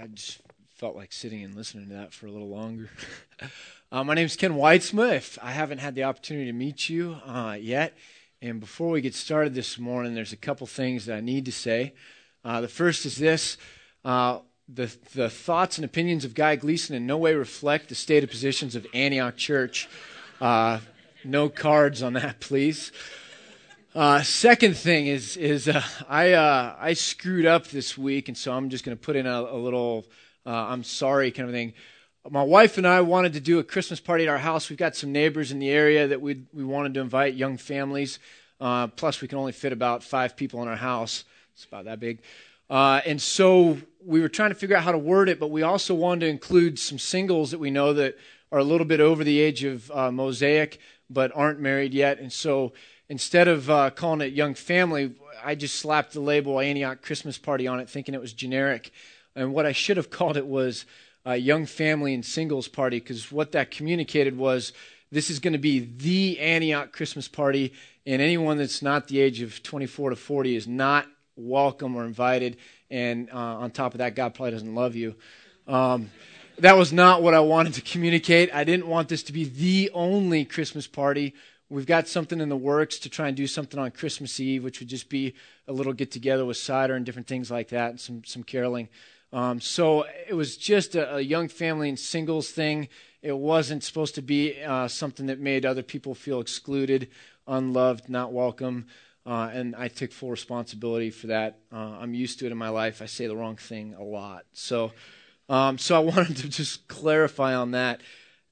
I just felt like sitting and listening to that for a little longer. uh, my name is Ken Weitzma. I haven't had the opportunity to meet you uh, yet, and before we get started this morning, there's a couple things that I need to say. Uh, the first is this uh, the, the thoughts and opinions of Guy Gleason in no way reflect the stated positions of Antioch Church. Uh, no cards on that, please. Uh, second thing is is uh, I uh, I screwed up this week, and so I'm just going to put in a, a little uh, I'm sorry kind of thing. My wife and I wanted to do a Christmas party at our house. We've got some neighbors in the area that we we wanted to invite, young families. Uh, plus, we can only fit about five people in our house. It's about that big. Uh, and so we were trying to figure out how to word it, but we also wanted to include some singles that we know that are a little bit over the age of Mosaic, but aren't married yet. And so instead of uh, calling it Young Family, I just slapped the label Antioch Christmas Party on it, thinking it was generic. And what I should have called it was uh, Young Family and Singles Party, because what that communicated was this is going to be the Antioch Christmas Party, and anyone that's not the age of 24 to 40 is not welcome or invited. And uh, on top of that, God probably doesn't love you. Um, that was not what I wanted to communicate. I didn't want this to be the only Christmas party We've got something in the works to try and do something on Christmas Eve, which would just be a little get together with cider and different things like that, and some some caroling. Um, so it was just a, a, young family and singles thing. It wasn't supposed to be uh, something that made other people feel excluded, unloved, not welcome. Uh, and I took full responsibility for that. Uh, I'm used to it in my life. I say the wrong thing a lot. So, um, so I wanted to just clarify on that.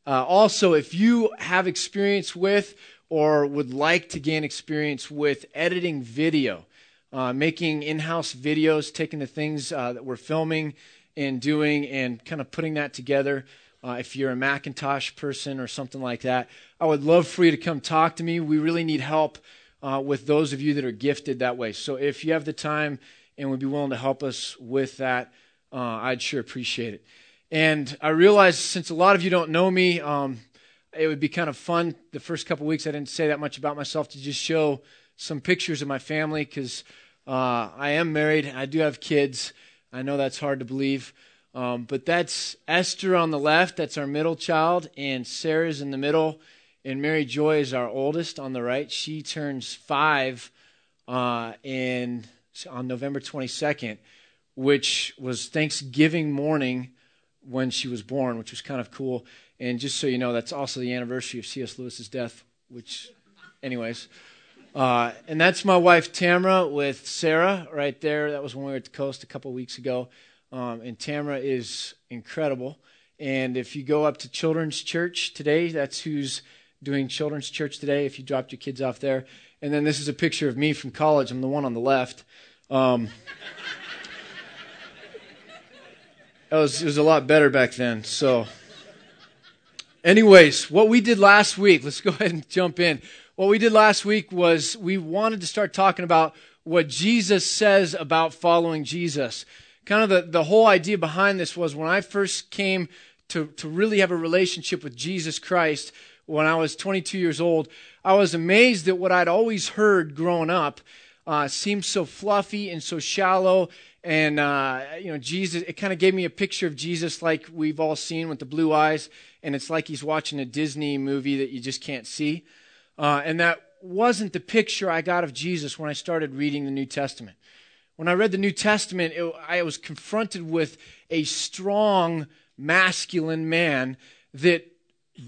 Uh, also, if you have experience with or would like to gain experience with editing video, uh, making in house videos, taking the things uh, that we're filming and doing and kind of putting that together. Uh, if you're a Macintosh person or something like that, I would love for you to come talk to me. We really need help uh, with those of you that are gifted that way. So if you have the time and would be willing to help us with that, uh, I'd sure appreciate it. And I realize since a lot of you don't know me, um, it would be kind of fun the first couple weeks. I didn't say that much about myself to just show some pictures of my family because uh, I am married. I do have kids. I know that's hard to believe. Um, but that's Esther on the left. That's our middle child. And Sarah's in the middle. And Mary Joy is our oldest on the right. She turns five uh, in, on November 22nd, which was Thanksgiving morning when she was born, which was kind of cool. And just so you know, that's also the anniversary of C.S. Lewis's death, which, anyways. Uh, and that's my wife Tamra with Sarah right there. That was when we were at the coast a couple weeks ago. Um, and Tamra is incredible. And if you go up to Children's Church today, that's who's doing Children's Church today, if you dropped your kids off there. And then this is a picture of me from college. I'm the one on the left. Um, it, was, it was a lot better back then. So. Anyways, what we did last week, let's go ahead and jump in. What we did last week was we wanted to start talking about what Jesus says about following Jesus. Kind of the, the whole idea behind this was when I first came to, to really have a relationship with Jesus Christ when I was 22 years old, I was amazed that what I'd always heard growing up uh, seemed so fluffy and so shallow. And, uh, you know, Jesus, it kind of gave me a picture of Jesus like we've all seen with the blue eyes and it's like he's watching a Disney movie that you just can't see. Uh, and that wasn't the picture I got of Jesus when I started reading the New Testament. When I read the New Testament, it, I was confronted with a strong, masculine man that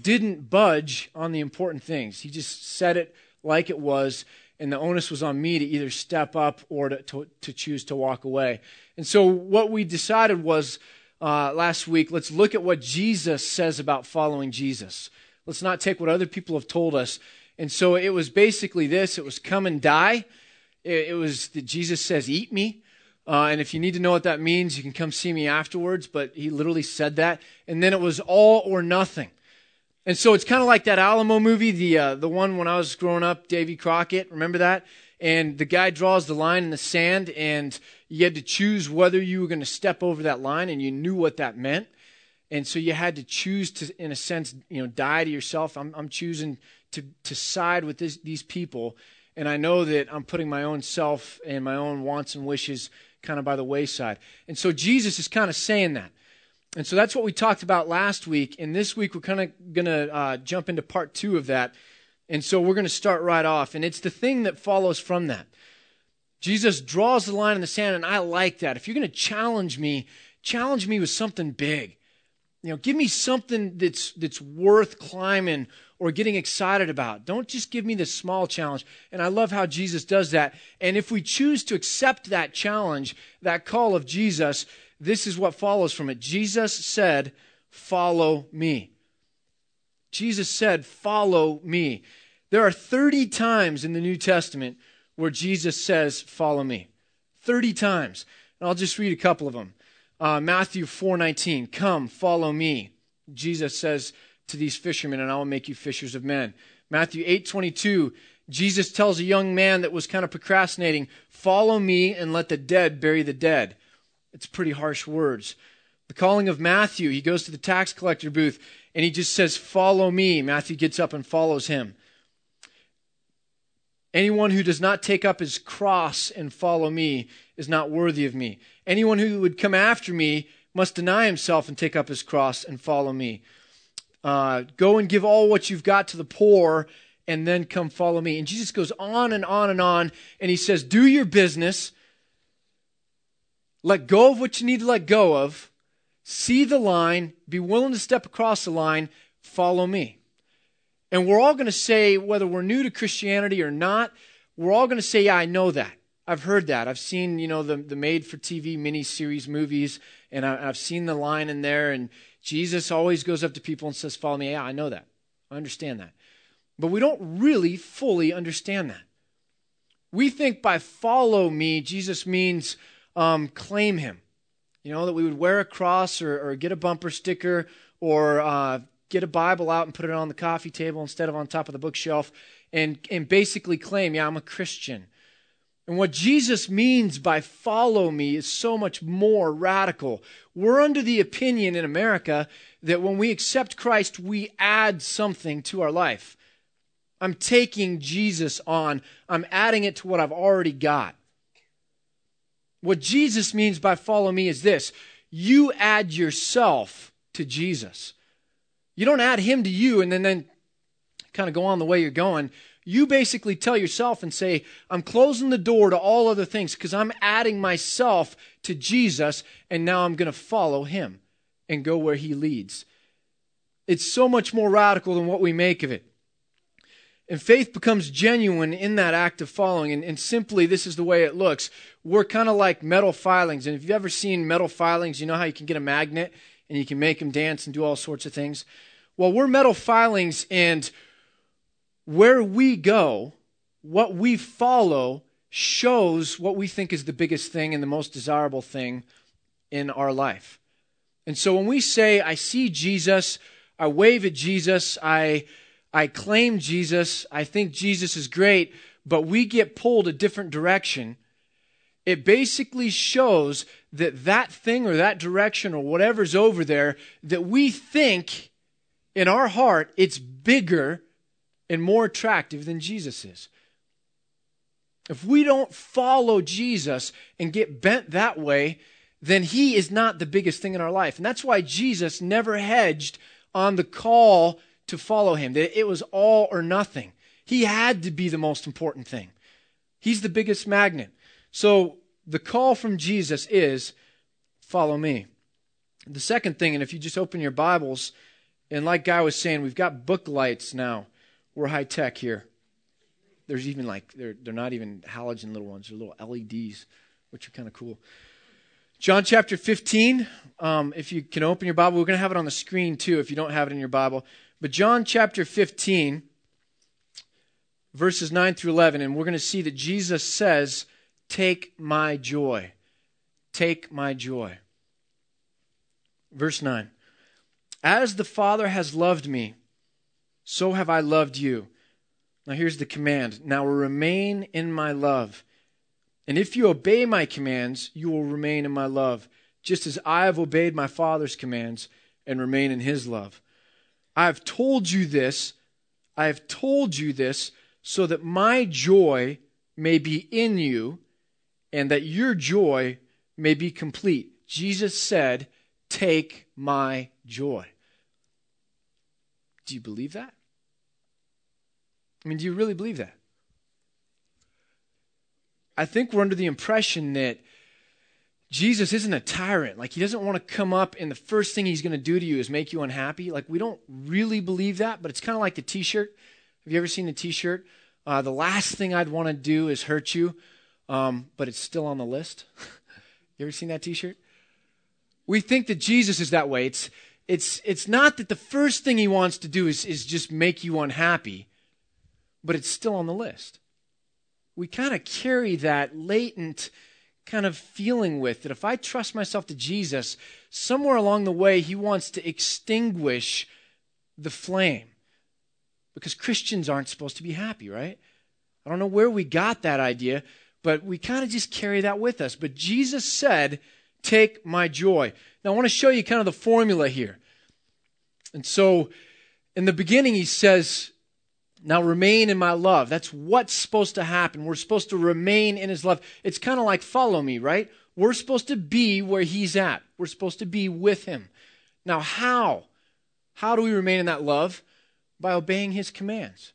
didn't budge on the important things. He just said it like it was, and the onus was on me to either step up or to, to, to choose to walk away. And so what we decided was uh, last week, let's look at what Jesus says about following Jesus. Let's not take what other people have told us. And so it was basically this it was come and die. It, it was that Jesus says, Eat me. Uh, and if you need to know what that means, you can come see me afterwards. But he literally said that. And then it was all or nothing. And so it's kind of like that Alamo movie, the uh, the one when I was growing up, Davy Crockett. Remember that? And the guy draws the line in the sand, and you had to choose whether you were going to step over that line, and you knew what that meant. And so you had to choose to, in a sense, you know, die to yourself. I'm, I'm choosing to, to side with this, these people. And I know that I'm putting my own self and my own wants and wishes kind of by the wayside. And so Jesus is kind of saying that. And so that's what we talked about last week. And this week we're kind of going to uh, jump into part two of that. And so we're going to start right off. And it's the thing that follows from that. Jesus draws the line in the sand, and I like that. If you're going to challenge me, challenge me with something big. You know, give me something that's that's worth climbing or getting excited about. Don't just give me this small challenge. And I love how Jesus does that. And if we choose to accept that challenge, that call of Jesus, this is what follows from it. Jesus said, "Follow me." Jesus said, "Follow me." There are 30 times in the New Testament where Jesus says, Follow me. 30 times. And I'll just read a couple of them. Uh, Matthew 4:19, "Come, follow me." Jesus says to these fishermen, "And I will make you fishers of men." Matthew 8:22, Jesus tells a young man that was kind of procrastinating, "Follow me and let the dead bury the dead." It's pretty harsh words. The calling of Matthew, he goes to the tax collector booth and he just says, "Follow me." Matthew gets up and follows him. Anyone who does not take up his cross and follow me is not worthy of me. Anyone who would come after me must deny himself and take up his cross and follow me. Uh, go and give all what you've got to the poor and then come follow me. And Jesus goes on and on and on, and he says, Do your business. Let go of what you need to let go of. See the line. Be willing to step across the line. Follow me. And we're all going to say, whether we're new to Christianity or not, we're all going to say, yeah, I know that. I've heard that. I've seen, you know, the, the made for TV miniseries movies, and I, have seen the line in there, and Jesus always goes up to people and says, Follow me. Yeah, I know that. I understand that. But we don't really fully understand that. We think by follow me, Jesus means um, claim him. You know, that we would wear a cross or, or get a bumper sticker or uh, get a Bible out and put it on the coffee table instead of on top of the bookshelf and, and basically claim, yeah, I'm a Christian. And what Jesus means by follow me is so much more radical. We're under the opinion in America that when we accept Christ, we add something to our life. I'm taking Jesus on, I'm adding it to what I've already got. What Jesus means by follow me is this you add yourself to Jesus. You don't add him to you and then, then kind of go on the way you're going. You basically tell yourself and say, I'm closing the door to all other things because I'm adding myself to Jesus and now I'm going to follow him and go where he leads. It's so much more radical than what we make of it. And faith becomes genuine in that act of following. And, and simply, this is the way it looks. We're kind of like metal filings. And if you've ever seen metal filings, you know how you can get a magnet and you can make them dance and do all sorts of things. Well, we're metal filings, and where we go, what we follow, shows what we think is the biggest thing and the most desirable thing in our life. And so when we say, I see Jesus, I wave at Jesus, I, I claim Jesus, I think Jesus is great, but we get pulled a different direction, it basically shows that that thing or that direction or whatever's over there that we think in our heart, it's bigger and more attractive than Jesus is. If we don't follow Jesus and get bent that way, then he is not the biggest thing in our life. And that's why Jesus never hedged on the call to follow him, that it was all or nothing. He had to be the most important thing. He's the biggest magnet. So the call from Jesus is follow me. The second thing, and if you just open your Bibles and like Guy was saying, we've got book lights now. We're high tech here. There's even like, they're, they're not even halogen little ones, they're little LEDs, which are kind of cool. John chapter 15, um, if you can open your Bible, we're going to have it on the screen too if you don't have it in your Bible. But John chapter 15, verses 9 through 11, and we're going to see that Jesus says, Take my joy. Take my joy. Verse 9. As the Father has loved me, so have I loved you. Now here's the command. Now remain in my love. And if you obey my commands, you will remain in my love, just as I have obeyed my Father's commands and remain in his love. I have told you this, I have told you this, so that my joy may be in you, and that your joy may be complete. Jesus said, Take my joy. Do you believe that? I mean, do you really believe that? I think we're under the impression that Jesus isn't a tyrant. Like, he doesn't want to come up and the first thing he's going to do to you is make you unhappy. Like, we don't really believe that, but it's kind of like the t shirt. Have you ever seen the t shirt? Uh, the last thing I'd want to do is hurt you, um, but it's still on the list. you ever seen that t shirt? We think that Jesus is that way. It's, it's, it's not that the first thing he wants to do is, is just make you unhappy, but it's still on the list. We kind of carry that latent kind of feeling with that if I trust myself to Jesus, somewhere along the way, he wants to extinguish the flame. Because Christians aren't supposed to be happy, right? I don't know where we got that idea, but we kind of just carry that with us. But Jesus said, Take my joy. Now, I want to show you kind of the formula here. And so, in the beginning, he says, now remain in my love. That's what's supposed to happen. We're supposed to remain in his love. It's kind of like follow me, right? We're supposed to be where he's at. We're supposed to be with him. Now, how? How do we remain in that love? By obeying his commands.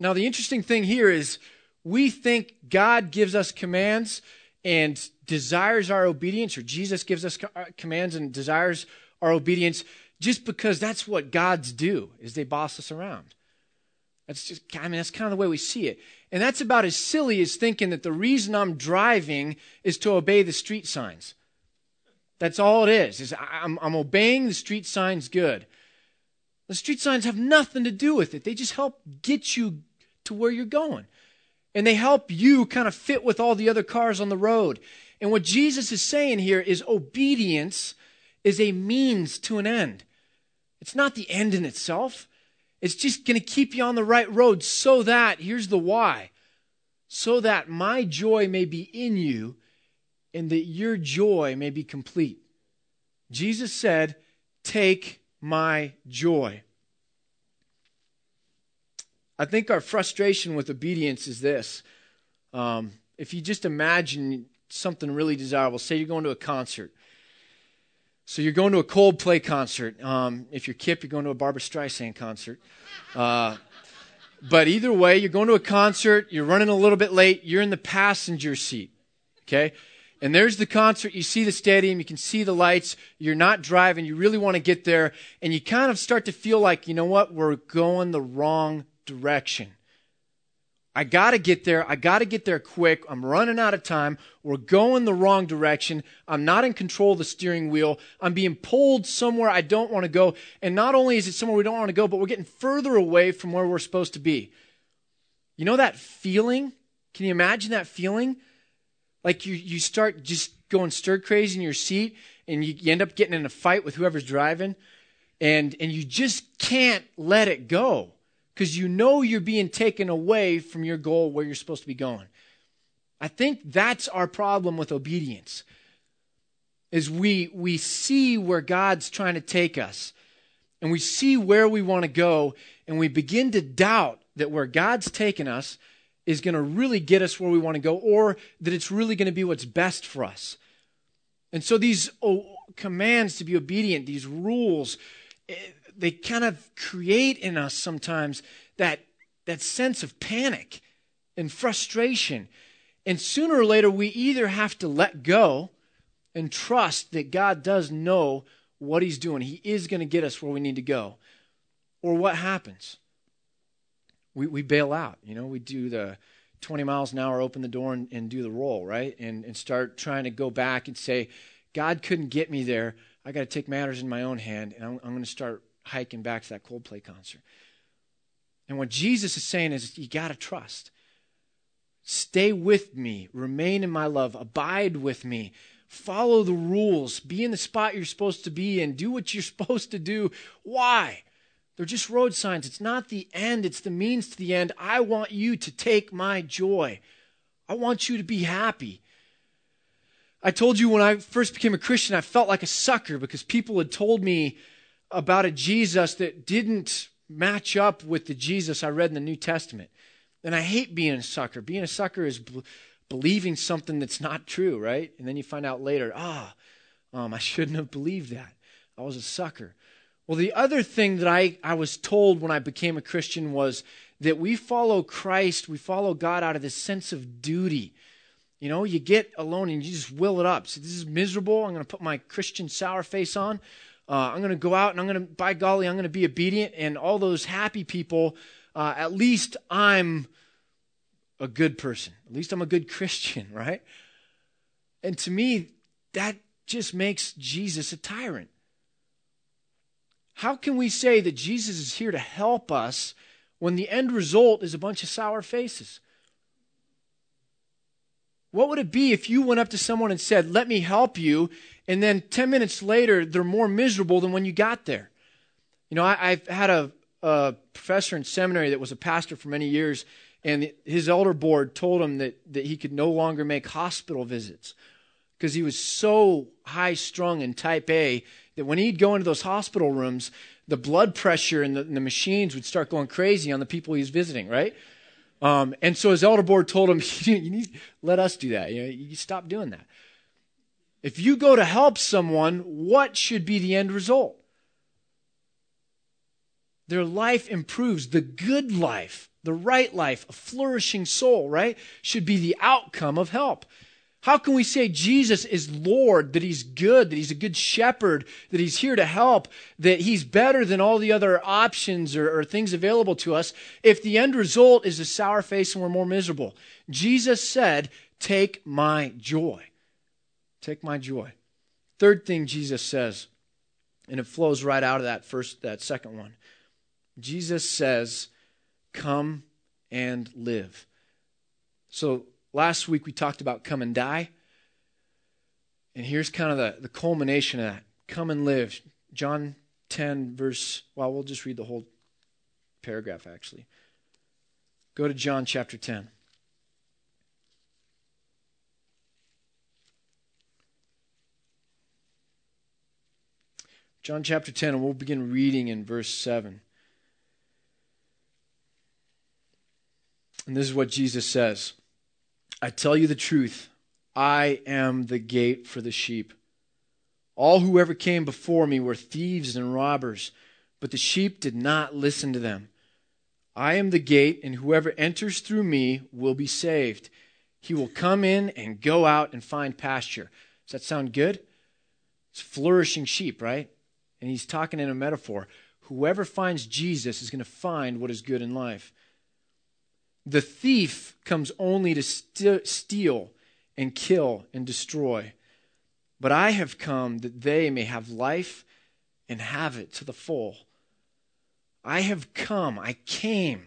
Now, the interesting thing here is we think God gives us commands and desires our obedience, or Jesus gives us uh, commands and desires our obedience just because that's what gods do is they boss us around. That's just I mean that's kind of the way we see it. And that's about as silly as thinking that the reason I'm driving is to obey the street signs. That's all it is. Is I'm, I'm obeying the street signs good. The street signs have nothing to do with it. They just help get you to where you're going. And they help you kind of fit with all the other cars on the road. And what Jesus is saying here is obedience is a means to an end. It's not the end in itself. It's just going to keep you on the right road so that, here's the why, so that my joy may be in you and that your joy may be complete. Jesus said, Take my joy. I think our frustration with obedience is this. Um, if you just imagine something really desirable, say you're going to a concert so you're going to a Coldplay concert. Um, if you're Kip, you're going to a Barbra Streisand concert. Uh, but either way, you're going to a concert, you're running a little bit late, you're in the passenger seat. Okay? And there's the concert, you see the stadium, you can see the lights, you're not driving, you really want to get there, and you kind of start to feel like, you know what, we're going the wrong direction. I got to get there. I got to get there quick. I'm running out of time. We're going the wrong direction. I'm not in control of the steering wheel. I'm being pulled somewhere I don't want to go. And not only is it somewhere we don't want to go, but we're getting further away from where we're supposed to be. You know that feeling? Can you imagine that feeling? Like you, you start just going stir crazy in your seat and you, you end up getting in a fight with whoever's driving and, and you just can't let it go because you know you're being taken away from your goal where you're supposed to be going. I think that's our problem with obedience. Is we we see where God's trying to take us and we see where we want to go and we begin to doubt that where God's taken us is going to really get us where we want to go or that it's really going to be what's best for us. And so these oh, commands to be obedient, these rules, eh, they kind of create in us sometimes that, that sense of panic and frustration. And sooner or later, we either have to let go and trust that God does know what He's doing. He is going to get us where we need to go. Or what happens? We, we bail out. You know, we do the 20 miles an hour, open the door and, and do the roll, right? And, and start trying to go back and say, God couldn't get me there. I got to take matters in my own hand, and I'm, I'm going to start hiking back to that Coldplay concert. And what Jesus is saying is, you got to trust. Stay with me, remain in my love, abide with me, follow the rules, be in the spot you're supposed to be in, do what you're supposed to do. Why? They're just road signs. It's not the end, it's the means to the end. I want you to take my joy. I want you to be happy. I told you when I first became a Christian, I felt like a sucker because people had told me about a Jesus that didn't match up with the Jesus I read in the New Testament. And I hate being a sucker. Being a sucker is believing something that's not true, right? And then you find out later, ah, um, I shouldn't have believed that. I was a sucker. Well, the other thing that I, I was told when I became a Christian was that we follow Christ, we follow God out of this sense of duty. You know, you get alone and you just will it up. So this is miserable. I'm going to put my Christian sour face on. Uh, I'm going to go out and I'm going to, by golly, I'm going to be obedient. And all those happy people, uh, at least I'm a good person. At least I'm a good Christian, right? And to me, that just makes Jesus a tyrant. How can we say that Jesus is here to help us when the end result is a bunch of sour faces? What would it be if you went up to someone and said, Let me help you, and then 10 minutes later, they're more miserable than when you got there? You know, I, have had a, a professor in seminary that was a pastor for many years, and his elder board told him that, that he could no longer make hospital visits because he was so high strung and type A that when he'd go into those hospital rooms, the blood pressure and the, and the machines would start going crazy on the people he was visiting, right? Um, and so his elder board told him, you need let us do that. You, know, you stop doing that. If you go to help someone, what should be the end result? Their life improves. The good life, the right life, a flourishing soul, right, should be the outcome of help. How can we say Jesus is Lord, that He's good, that He's a good shepherd, that He's here to help, that He's better than all the other options or, or, things available to us if the end result is a sour face and we're more miserable? Jesus said, Take my joy. Take my joy. Third thing Jesus says, and it flows right out of that first, that second one. Jesus says, Come and live. So Last week we talked about come and die. And here's kind of the, the culmination of that come and live. John 10, verse, well, we'll just read the whole paragraph actually. Go to John chapter 10. John chapter 10, and we'll begin reading in verse 7. And this is what Jesus says. I tell you the truth, I am the gate for the sheep. All who ever came before me were thieves and robbers, but the sheep did not listen to them. I am the gate, and whoever enters through me will be saved. He will come in and go out and find pasture. Does that sound good? It's flourishing sheep, right? And he's talking in a metaphor. Whoever finds Jesus is going to find what is good in life. The thief comes only to st- steal and kill and destroy. But I have come that they may have life and have it to the full. I have come, I came,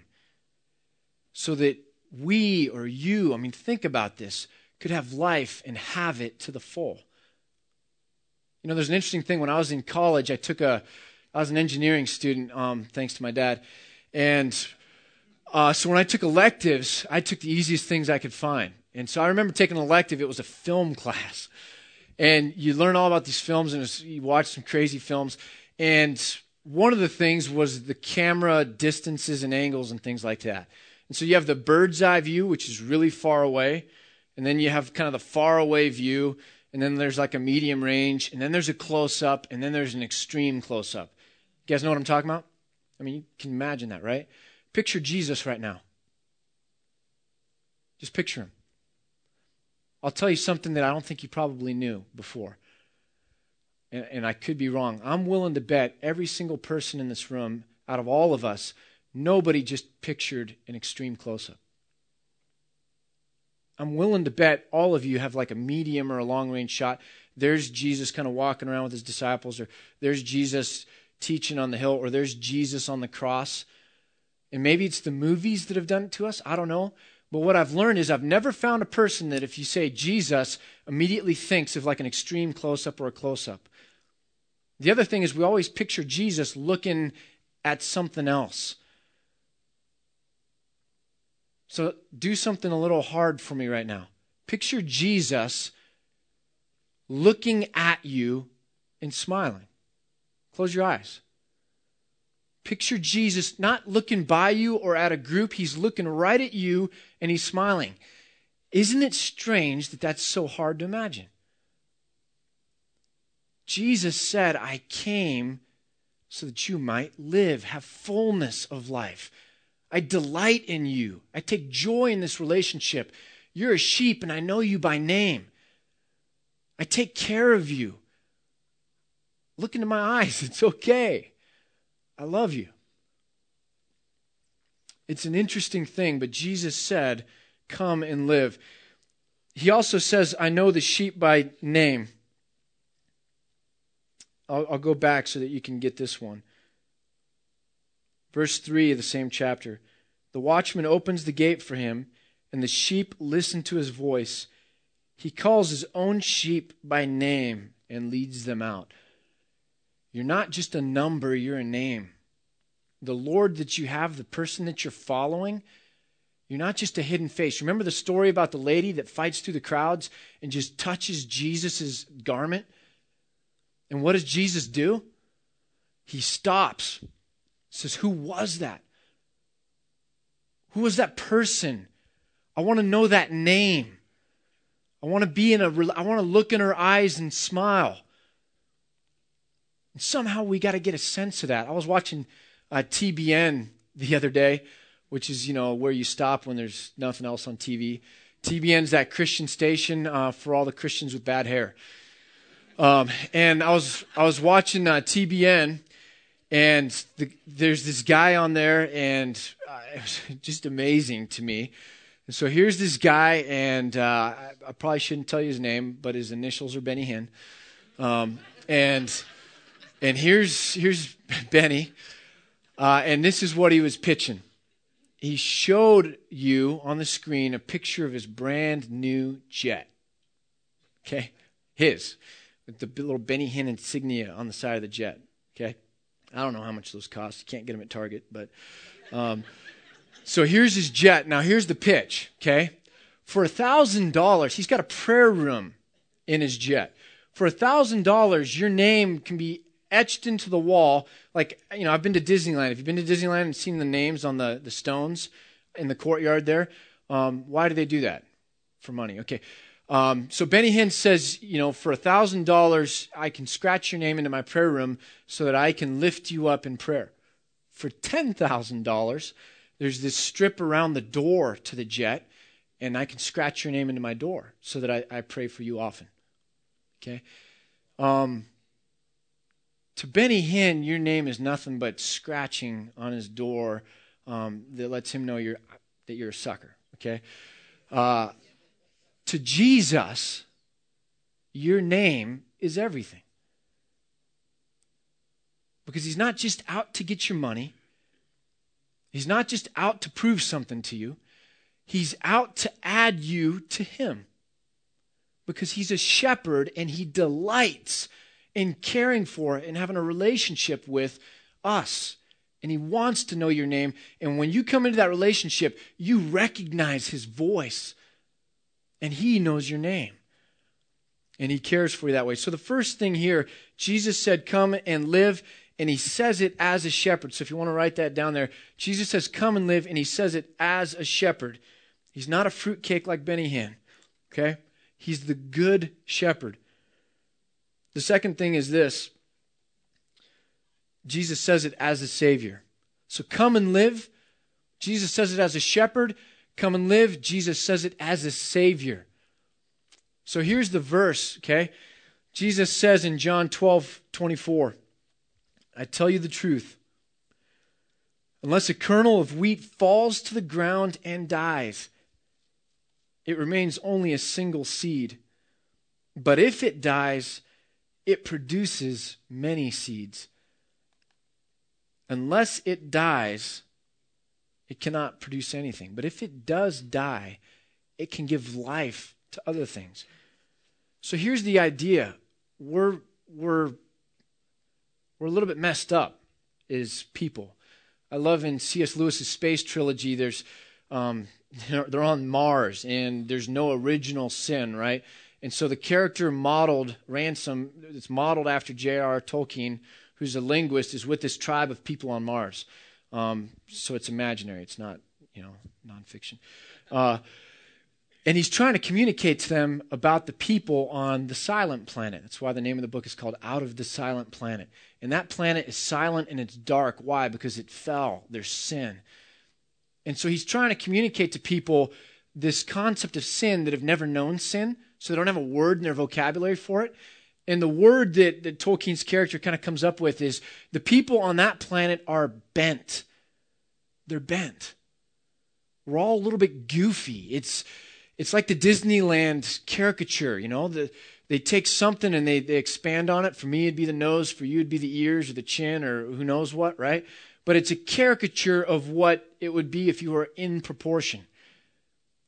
so that we or you, I mean, think about this, could have life and have it to the full. You know, there's an interesting thing. When I was in college, I took a, I was an engineering student, um, thanks to my dad, and uh, so when I took electives, I took the easiest things I could find. And so I remember taking an elective, it was a film class. And you learn all about these films and you watch some crazy films. And one of the things was the camera distances and angles and things like that. And so you have the bird's eye view, which is really far away. And then you have kind of the far away view. And then there's like a medium range. And then there's a close up. And then there's an extreme close up. You guys know what I'm talking about? I mean, you can imagine that, right? Picture Jesus right now. Just picture him. I'll tell you something that I don't think you probably knew before. And, and, I could be wrong. I'm willing to bet every single person in this room, out of all of us, nobody just pictured an extreme close up. I'm willing to bet all of you have like a medium or a long range shot. There's Jesus kind of walking around with his disciples, or there's Jesus teaching on the hill, or there's Jesus on the cross. And maybe it's the movies that have done it to us. I don't know. But what I've learned is I've never found a person that if you say Jesus immediately thinks of like an extreme close up or a close up. The other thing is we always picture Jesus looking at something else. So do something a little hard for me right now. Picture Jesus looking at you and smiling. Close your eyes. Picture Jesus not looking by you or at a group, he's looking right at you and he's smiling. Isn't it strange that that's so hard to imagine? Jesus said, I came so that you might live, have fullness of life. I delight in you. I take joy in this relationship. You're a sheep, and I know you by name. I take care of you. Look into my eyes. It's okay. I love you. It's an interesting thing, but Jesus said, Come and live. He also says, I know the sheep by name. I'll, I'll go back so that you can get this one. Verse 3 of the same chapter The watchman opens the gate for him, and the sheep listen to his voice. He calls his own sheep by name and leads them out. You're not just a number, you're a name. The Lord that you have, the person that you're following, you're not just a hidden face. Remember the story about the lady that fights through the crowds and just touches Jesus' garment? And what does Jesus do? He stops says, Who was that? Who was that person? I want to know that name. I want to be in a, I want to look in her eyes and smile. And somehow we got to get a sense of that. I was watching uh, TBN the other day, which is, you know, where you stop when there's nothing else on TV. TBN's that Christian station uh, for all the Christians with bad hair. Um, and I was, I was watching uh, TBN and the, there's this guy on there, and uh, it was just amazing to me. And so here's this guy, and uh, I, I, probably shouldn't tell you his name, but his initials are Benny Hinn. Um, and and here's here's Benny, uh, and this is what he was pitching. He showed you on the screen a picture of his brand new jet. Okay, his with the little Benny Hinn insignia on the side of the jet. Okay. I don't know how much those cost. You can't get them at Target, but um, so here's his jet. Now here's the pitch. Okay, for a thousand dollars, he's got a prayer room in his jet. For a thousand dollars, your name can be etched into the wall. Like you know, I've been to Disneyland. Have you've been to Disneyland and seen the names on the the stones in the courtyard there? Um, why do they do that? For money. Okay. Um, so Benny Hinn says, you know, for a thousand dollars, I can scratch your name into my prayer room so that I can lift you up in prayer. For ten thousand dollars, there's this strip around the door to the jet, and I can scratch your name into my door so that I, I pray for you often. Okay. Um, to Benny Hinn, your name is nothing but scratching on his door um, that lets him know you're that you're a sucker. Okay. Uh, to Jesus, your name is everything. Because he's not just out to get your money, he's not just out to prove something to you, he's out to add you to him. Because he's a shepherd and he delights in caring for and having a relationship with us. And he wants to know your name. And when you come into that relationship, you recognize his voice and He knows your name. And He cares for you that way. So the first thing here, Jesus said, Come and live. And He says it as a shepherd. So if you want to write that down there, Jesus says, Come and live. And He says it as a shepherd. He's not a fruitcake like Benny Hinn. Okay? He's the good shepherd. The second thing is this Jesus says it as a Savior. So come and live. Jesus says it as a shepherd come and live. Jesus says it as a Savior. So here's the verse, okay? Jesus says in John 12, 24, I tell you the truth. Unless a kernel of wheat falls to the ground and dies, it remains only a single seed. But if it dies, it produces many seeds. Unless it dies, it cannot produce anything. But if it does die, it can give life to other things. So here's the idea. We're we're we're a little bit messed up as people. I love in C.S. Lewis's space trilogy. There's um, they're on Mars and there's no original sin, right? And so the character modeled Ransom, it's modeled after J.R.R. Tolkien, who's a linguist, is with this tribe of people on Mars. Um, so it's imaginary. It's not, you know, nonfiction. Uh, And he's trying to communicate to them about the people on the silent planet. That's why the name of the book is called Out of the Silent Planet. And that planet is silent and it's dark. Why? Because it fell. There's sin. And so he's trying to communicate to people this concept of sin that have never known sin, so they don't have a word in their vocabulary for it. And the word that, that Tolkien's character kind of comes up with is the people on that planet are bent. They're bent. We're all a little bit goofy. It's it's like the Disneyland caricature, you know, the, they take something and they, they expand on it. For me, it'd be the nose. For you, it'd be the ears or the chin or who knows what, right? But it's a caricature of what it would be if you were in proportion.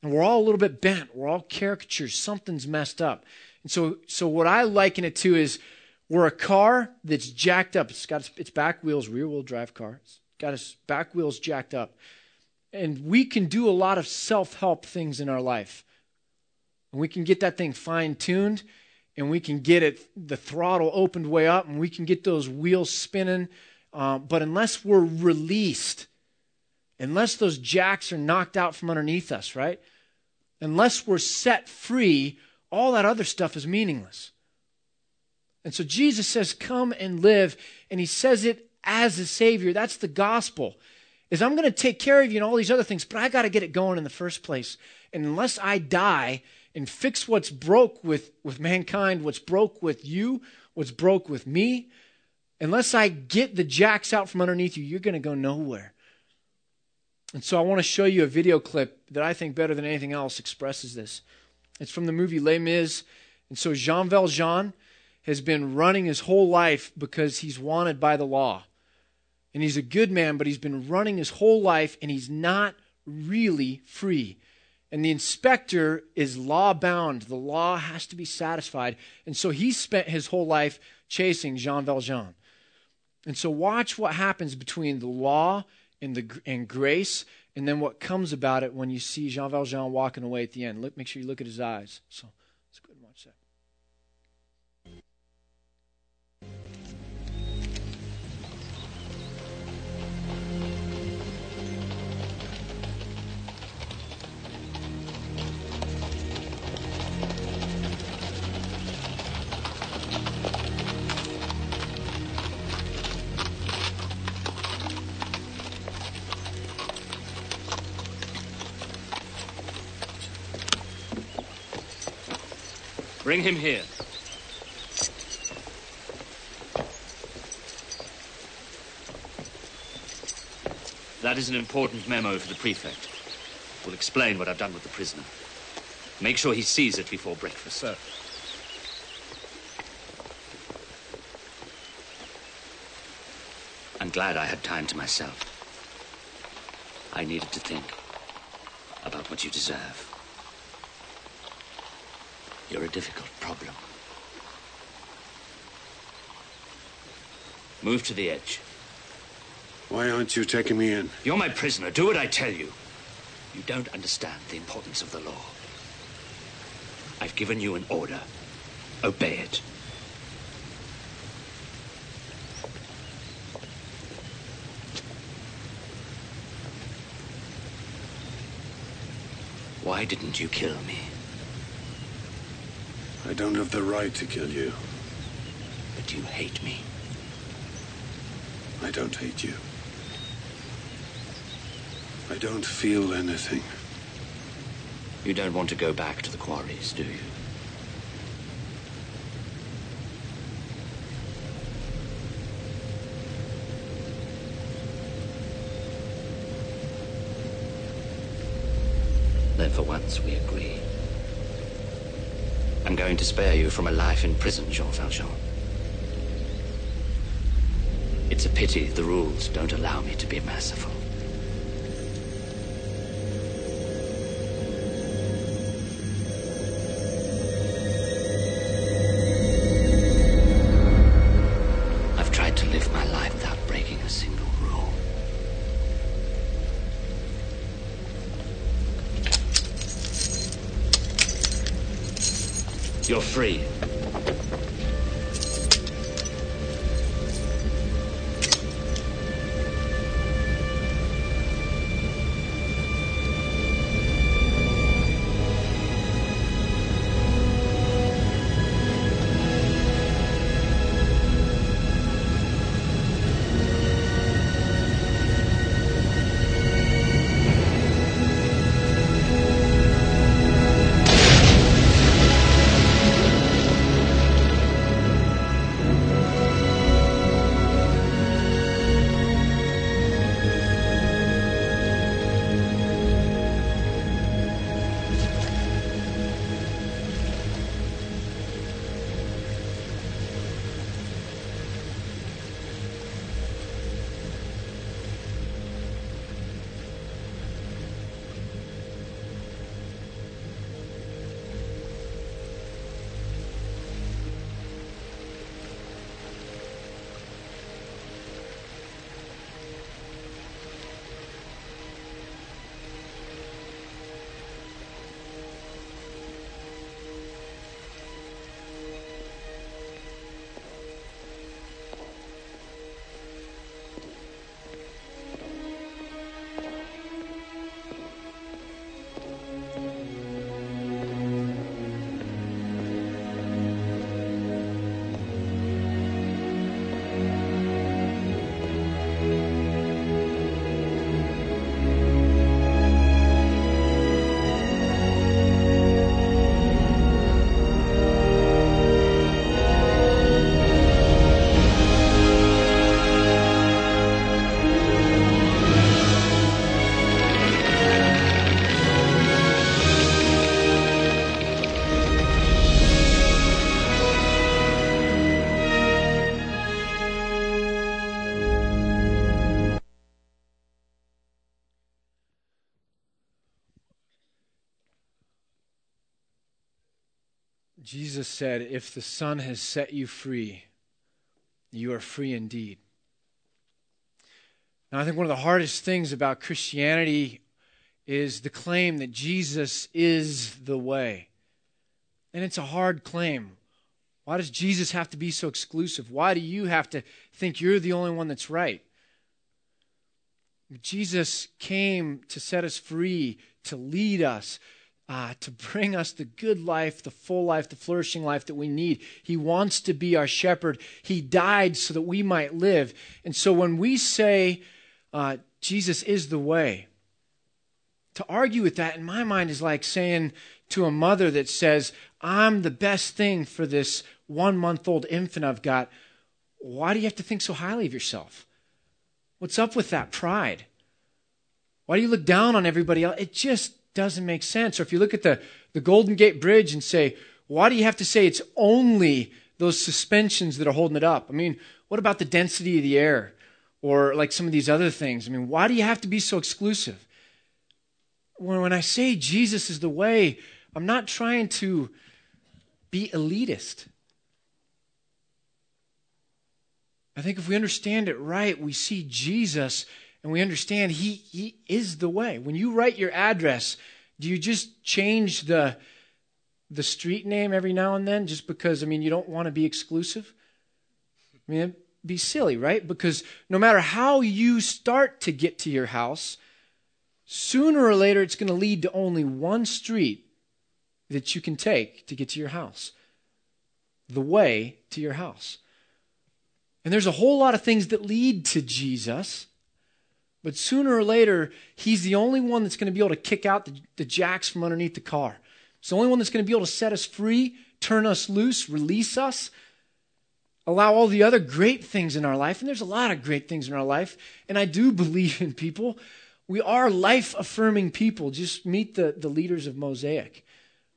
And we're all a little bit bent. We're all caricatures. Something's messed up. And so, so what I liken it to is we're a car that's jacked up. It's got its back wheels, rear wheel drive car. It's got its back wheels jacked up. And we can do a lot of self help things in our life. And we can get that thing fine tuned and we can get it, the throttle opened way up and we can get those wheels spinning. Uh, but unless we're released, unless those jacks are knocked out from underneath us, right? Unless we're set free, all that other stuff is meaningless. And so Jesus says, Come and live. And he says it as a Savior. That's the gospel is I'm going to take care of you and all these other things, but I got to get it going in the first place. And unless I die and fix what's broke with, with mankind, what's broke with you, what's broke with me, unless I get the jacks out from underneath you, you're going to go nowhere. And so I want to show you a video clip that I think better than anything else expresses this. It's from the movie Les Mis. And so Jean Valjean has been running his whole life because he's wanted by the law and he's a good man, but he's been running his whole life and he's not really free. And the inspector is law bound. The law has to be satisfied. And so he spent his whole life chasing Jean Valjean. And so watch what happens between the law and, the, and grace, and then what comes about it when you see Jean Valjean walking away at the end. Look, make sure you look at his eyes. So let's go ahead and watch that. Bring him here. That is an important memo for the prefect. We'll explain what I've done with the prisoner. Make sure he sees it before breakfast. Sir. I'm glad I had time to myself. I needed to think about what you deserve. You're a difficult problem. Move to the edge. Why aren't you taking me in? You're my prisoner. Do what I tell you. You don't understand the importance of the law. I've given you an order. Obey it. Why didn't you kill me? I don't have the right to kill you. But you hate me. I don't hate you. I don't feel anything. You don't want to go back to the quarries, do you? Then for once we agree. I'm going to spare you from a life in prison, Jean Valjean. It's a pity the rules don't allow me to be merciful. Free. Jesus said, If the Son has set you free, you are free indeed. Now, I think one of the hardest things about Christianity is the claim that Jesus is the way. And it's a hard claim. Why does Jesus have to be so exclusive? Why do you have to think you're the only one that's right? Jesus came to set us free, to lead us, uh, to bring us the good life, the full life, the flourishing life that we need. He wants to be our shepherd. He died so that we might live. And so when we say uh, Jesus is the way, to argue with that in my mind is like saying to a mother that says, I'm the best thing for this one month old infant I've got. Why do you have to think so highly of yourself? What's up with that pride? Why do you look down on everybody else? It just doesn't make sense. Or if you look at the, the Golden Gate Bridge and say, why do you have to say it's only those suspensions that are holding it up? I mean, what about the density of the air? Or like some of these other things? I mean, why do you have to be so exclusive? When, when I say Jesus is the way, I'm not trying to be elitist. I think if we understand it right, we see Jesus and we understand he, he is the way. When you write your address, do you just change the, the street name every now and then just because, I mean, you don't want to be exclusive? I mean, be silly, right? Because no matter how you start to get to your house, sooner or later it's going to lead to only one street that you can take to get to your house the way to your house. And there's a whole lot of things that lead to Jesus. But sooner or later, he's the only one that's going to be able to kick out the, the jacks from underneath the car. He's the only one that's going to be able to set us free, turn us loose, release us, allow all the other great things in our life. And there's a lot of great things in our life. And I do believe in people. We are life affirming people. Just meet the, the leaders of Mosaic.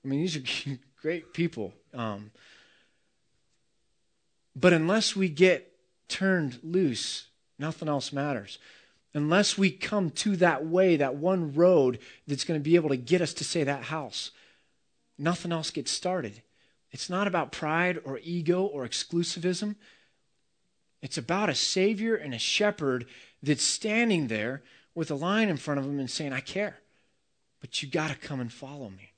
I mean, these are great people. Um, but unless we get turned loose, nothing else matters unless we come to that way, that one road that's going to be able to get us to say that house, nothing else gets started. It's not about pride or ego or exclusivism. It's about a Savior and a shepherd that's standing there with a line in front of him and saying, I care, but you got to come and follow me.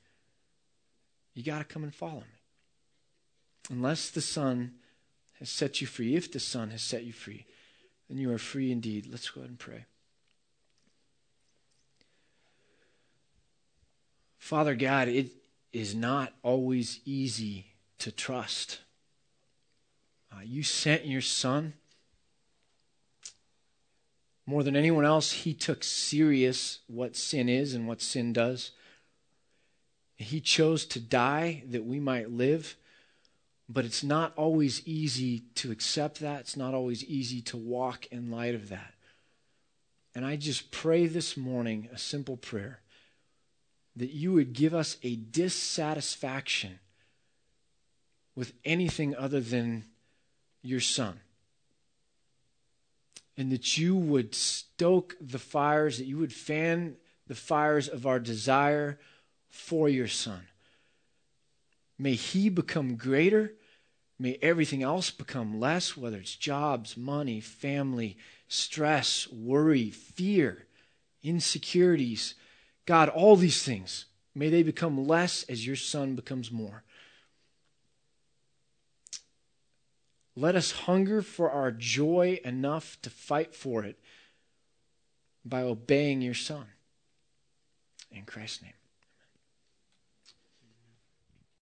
You got to come and follow me. Unless the Son has set you free, if the Son has set you free, then you are free indeed. Let's go ahead and pray. Father God, it is not always easy to trust. Uh, you sent your Son. More than anyone else, he took serious what sin is and what sin does. He chose to die that we might live. But it's not always easy to accept that. It's not always easy to walk in light of that. And I just pray this morning a simple prayer that you would give us a dissatisfaction with anything other than your Son. And that you would stoke the fires, that you would fan the fires of our desire for your Son. May he become greater. May everything else become less, whether it's jobs, money, family, stress, worry, fear, insecurities. God, all these things, may they become less as your Son becomes more. Let us hunger for our joy enough to fight for it by obeying your Son. In Christ's name.